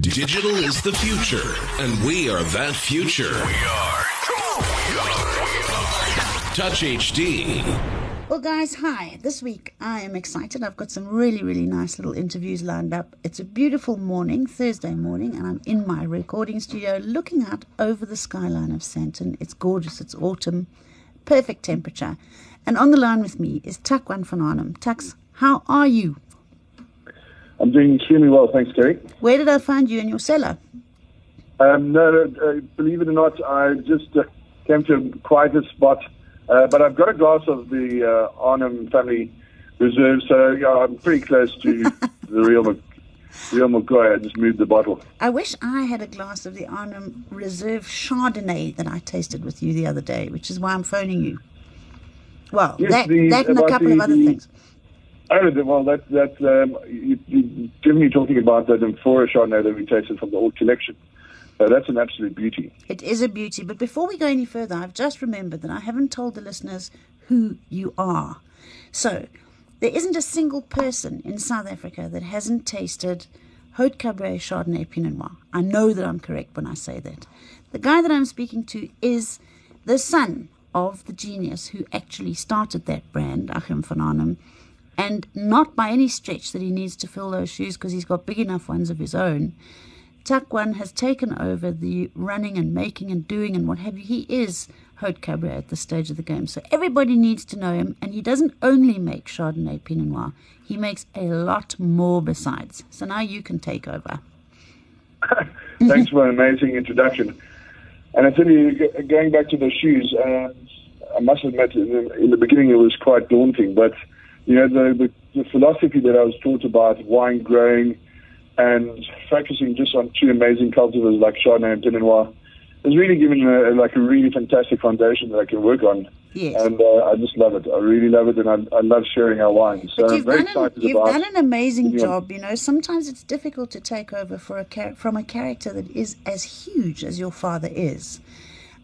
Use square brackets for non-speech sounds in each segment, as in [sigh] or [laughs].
Digital is the future, and we are that future. We are. Touch HD. Well, guys, hi. This week I am excited. I've got some really, really nice little interviews lined up. It's a beautiful morning, Thursday morning, and I'm in my recording studio looking out over the skyline of Sandton. It's gorgeous, it's autumn, perfect temperature. And on the line with me is Takuan van Aarnem. Tux, how are you? I'm doing extremely well, thanks, Carrie. Where did I find you in your cellar? Um, no, no uh, believe it or not, I just uh, came to a quieter spot, uh, but I've got a glass of the uh, Aarnem family reserve, so yeah, I'm pretty close to [laughs] the real Mc, real McCoy. I just moved the bottle. I wish I had a glass of the Aarnem Reserve Chardonnay that I tasted with you the other day, which is why I'm phoning you. Well, Yes, that, the- that and a couple the- of other the- things. Oh, the- well, that, that's, um, you, you, you talking about that Amphora Chardonnay that we tasted from the old collection, uh, that's an absolute beauty. It is a beauty. But before we go any further, I've just remembered that I haven't told the listeners who you are. So, there isn't a single person in South Africa that hasn't tasted Haute Cabriere Chardonnay Pinot Noir. I know that I'm correct when I say that. The guy that I'm speaking to is the son of the genius who actually started that brand, Achim van Aarnem, and not by any stretch that he needs to fill those shoes because he's got big enough ones of his own. Takuan has taken over the running and making and doing and what have you. He is Haute Cabriere at this stage of the game. So everybody needs to know him. And he doesn't only make Chardonnay Pinot Noir, he makes a lot more besides. So now you can take over. [laughs] Thanks for an amazing introduction. And I tell you, going back to the shoes, um, I must admit, in the, in the beginning it was quite daunting, but you know the, the the philosophy that I was taught about wine growing and focusing just on two amazing cultivars like Chardonnay and Pinot Noir has really given me a, like a really fantastic foundation that I can work on. Yes. And uh, I just love it. I really love it, and I, I love sharing our wine. So you've very done, an, you've about. done an amazing job. You know, sometimes it's difficult to take over for a char- from a character that is as huge as your father is.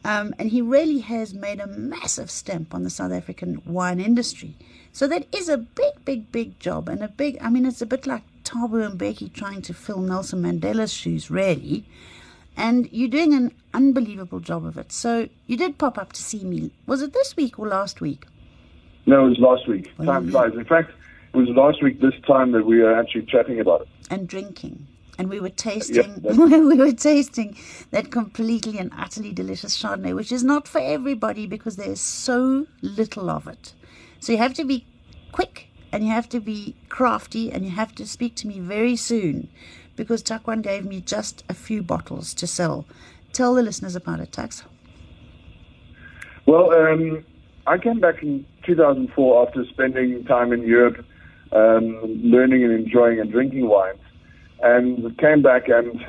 Um, and he really has made a massive stamp on the South African wine industry. So that is a big, big, big job, and a big. I mean, it's a bit like Thabo Mbeki trying to fill Nelson Mandela's shoes, really. And you're doing an unbelievable job of it. So you did pop up to see me. Was it this week or last week? No, it was last week. Well, Time flies. In fact, it was last week this time that we were actually chatting about it. and drinking. And we were tasting, [laughs] we were tasting that completely and utterly delicious Chardonnay, which is not for everybody because there's so little of it. So you have to be quick and you have to be crafty and you have to speak to me very soon because Takuan gave me just a few bottles to sell. Tell the listeners about it, Tux. Well, um, I came back in 2004 after spending time in Europe, um, learning and enjoying and drinking wines, and came back and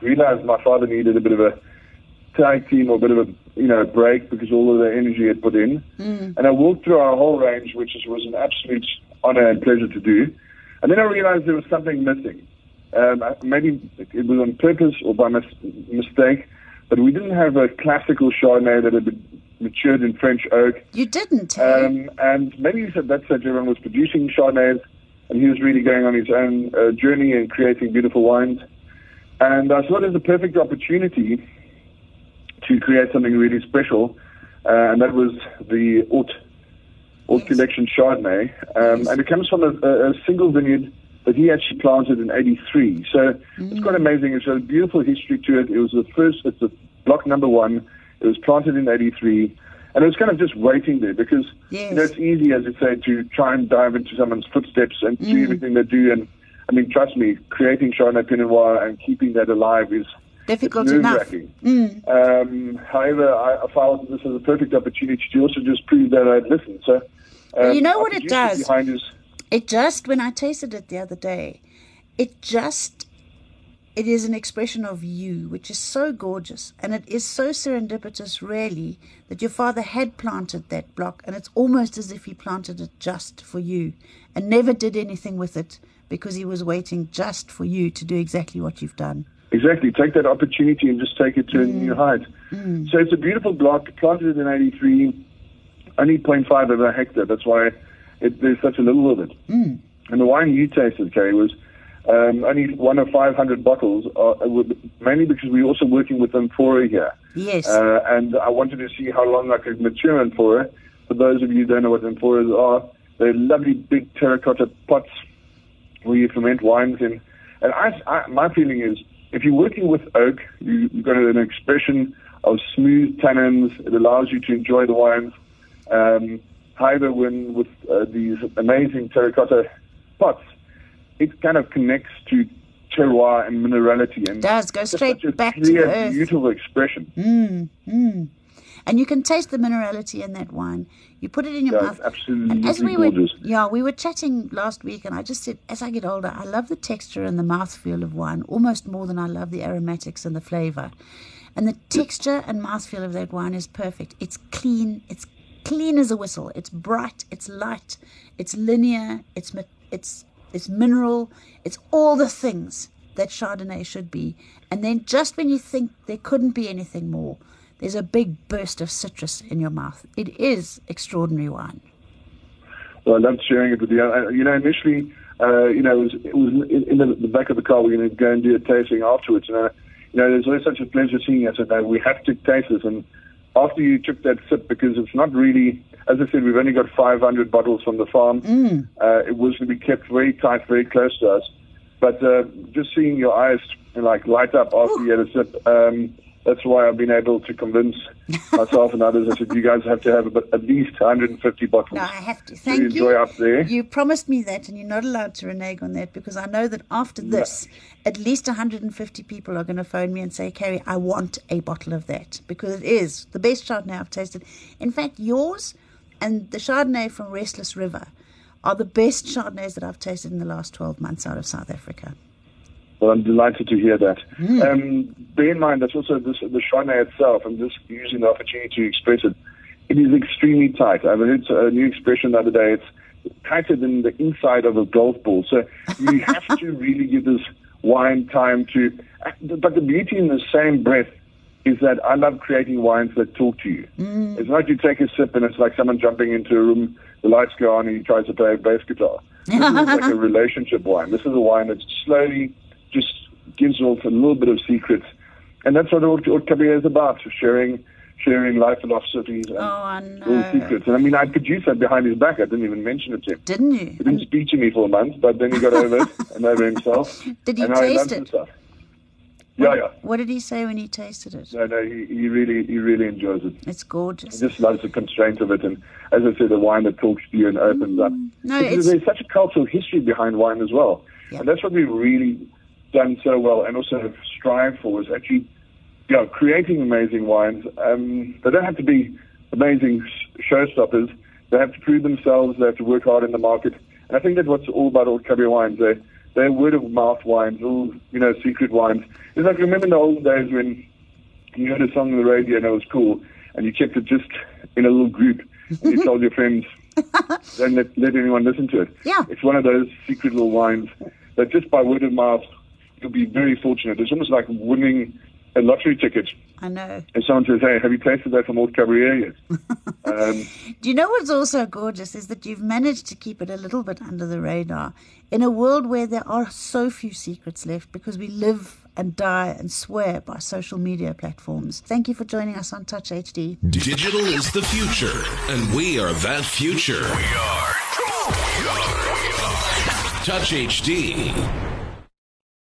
realized my father needed a bit of a tag team or a bit of a you know break because all of the energy he had put in. And I walked through our whole range, which is, was an absolute honor and pleasure to do. And then I realized there was something missing. Um, maybe it was on purpose or by mis- mistake, but we didn't have a classical Chardonnay that had been matured in French oak. You didn't, eh? Um, and maybe that's that everyone was producing Chardonnays, and he was really going on his own uh, journey and creating beautiful wines. And I saw it as a perfect opportunity to create something really special, uh, and that was the Haute, Haute. Collection Chardonnay. Um. And it comes from a, a, single vineyard that he actually planted in 83. So it's quite amazing. It's got a beautiful history to it. It was the first, it's the block number one. It was planted in 83. And it was kind of just waiting there because Yes. you know, it's easy, as you say, to try and dive into someone's footsteps and do everything they do. And I mean, trust me, creating Chardonnay Pinot Noir and keeping that alive is Difficult enough. nerve-wracking. Um, however, I, I found this as a perfect opportunity to also just prove that I'd listened. So, um, you know what it does? It just, when I tasted it the other day, it just, it is an expression of you, which is so gorgeous. And it is so serendipitous, really, that your father had planted that block. And it's almost as if he planted it just for you and never did anything with it because he was waiting just for you to do exactly what you've done. Exactly. Take that opportunity and just take it to a mm. new height. Mm. So it's a beautiful block, planted in 83, only 0.5 of a hectare. That's why it, there's such a little of it. Mm. And the wine you tasted, Carrie, was um, only one of 500 bottles, are, with, mainly because we're also working with Amphora here. Yes. Uh, and I wanted to see how long I could mature Amphora. For those of you who don't know what Amphoras are, they're lovely big terracotta pots where you ferment wines in. And I, I, my feeling is, if you're working with oak, you, you've got an expression of smooth tannins. It allows you to enjoy the wines. Um, when with uh, these amazing terracotta pots, it kind of connects to terroir and minerality. And does go straight back to clear, the earth. beautiful expression. Mm, mm. And you can taste the minerality in that wine. You put it in your Yeah, mouth. absolutely And as we were, gorgeous. yeah, we were chatting last week, and I just said, as I get older, I love the texture and the mouthfeel of wine almost more than I love the aromatics and the flavor. And the texture and mouthfeel of that wine is perfect. It's clean. It's clean as a whistle. It's bright. It's light. It's linear. It's it's it's mineral. It's all the things that Chardonnay should be. And then just when you think there couldn't be anything more, there's a big burst of citrus in your mouth. It is extraordinary wine. Well, I loved sharing it with you. You know, initially, uh, you know, it was, it was in, the, the back of the car. We're going to go and do a tasting afterwards. And, uh, you know, there's always such a pleasure seeing us. And uh, we have to taste this. And after you took that sip, because it's not really, as I said, we've only got 500 bottles from the farm. Uh, it was to be kept very tight, very close to us. But uh, just seeing your eyes like light up after you had a sip, um, that's why I've been able to convince [laughs] myself and others. I said, you guys have to have about, at least 150 bottles No, I have to. to Thank enjoy you. up there. You promised me that, and you're not allowed to renege on that because I know that after this, at least 150 people are going to phone me and say, Carrie, I want a bottle of that because it is the best Chardonnay I've tasted. In fact, yours and the Chardonnay from Restless River are the best Chardonnays that I've tasted in the last 12 months out of South Africa. Well, I'm delighted to hear that. Hmm. Um, bear in mind, that's also this, the Chardonnay itself, I'm just using the opportunity to express it, it is extremely tight. I heard a new expression the other day. It's tighter than the inside of a golf ball. So you [laughs] have to really give this wine time to. But the beauty in the same breath is that I love creating wines that talk to you. Mm. It's not you take a sip and it's like someone jumping into a room, the lights go on, and he tries to play a bass guitar. This is like a [laughs] relationship wine. This is a wine that slowly just gives off a little bit of secrets. And that's what Haute Cabriere is about, sharing sharing life philosophies and Oh, little secrets. And I mean, I produced that behind his back. I didn't even mention it to him. Didn't you? He didn't speak to me for a month, but then he got over it and over himself. [laughs] Did he and taste it? Stuff. Yeah, yeah. What did he say when he tasted it? No, no, he, he really he really enjoys it. It's gorgeous. He just loves the constraint of it, and as I said, the wine that talks to you and opens up. Mm. No, Because it's- there's such a cultural history behind wine as well, Yeah. and that's what we've really done so well, and also strive for is actually, you know, creating amazing wines. Um, they don't have to be amazing sh- showstoppers. They have to prove themselves. They have to work hard in the market, and I think that's what's all about Haute Cabriere wines. They they're word of mouth wines, all you know, secret wines. It's like remember in the old days when you heard a song on the radio and it was cool, and you kept it just in a little group, and you [laughs] told your friends, don't let, let anyone listen to it. Yeah. It's one of those secret little wines that just by word of mouth, you'll be very fortunate. It's almost like winning a lottery ticket. I know. And someone says, hey, have you tasted that from Haute Cabriere yet? [laughs] um, Do you know what's also gorgeous is that you've managed to keep it a little bit under the radar in a world where there are so few secrets left because we live and die and swear by social media platforms. Thank you for joining us on Touch HD. Digital is the future, and we are that future. We are. Touch HD.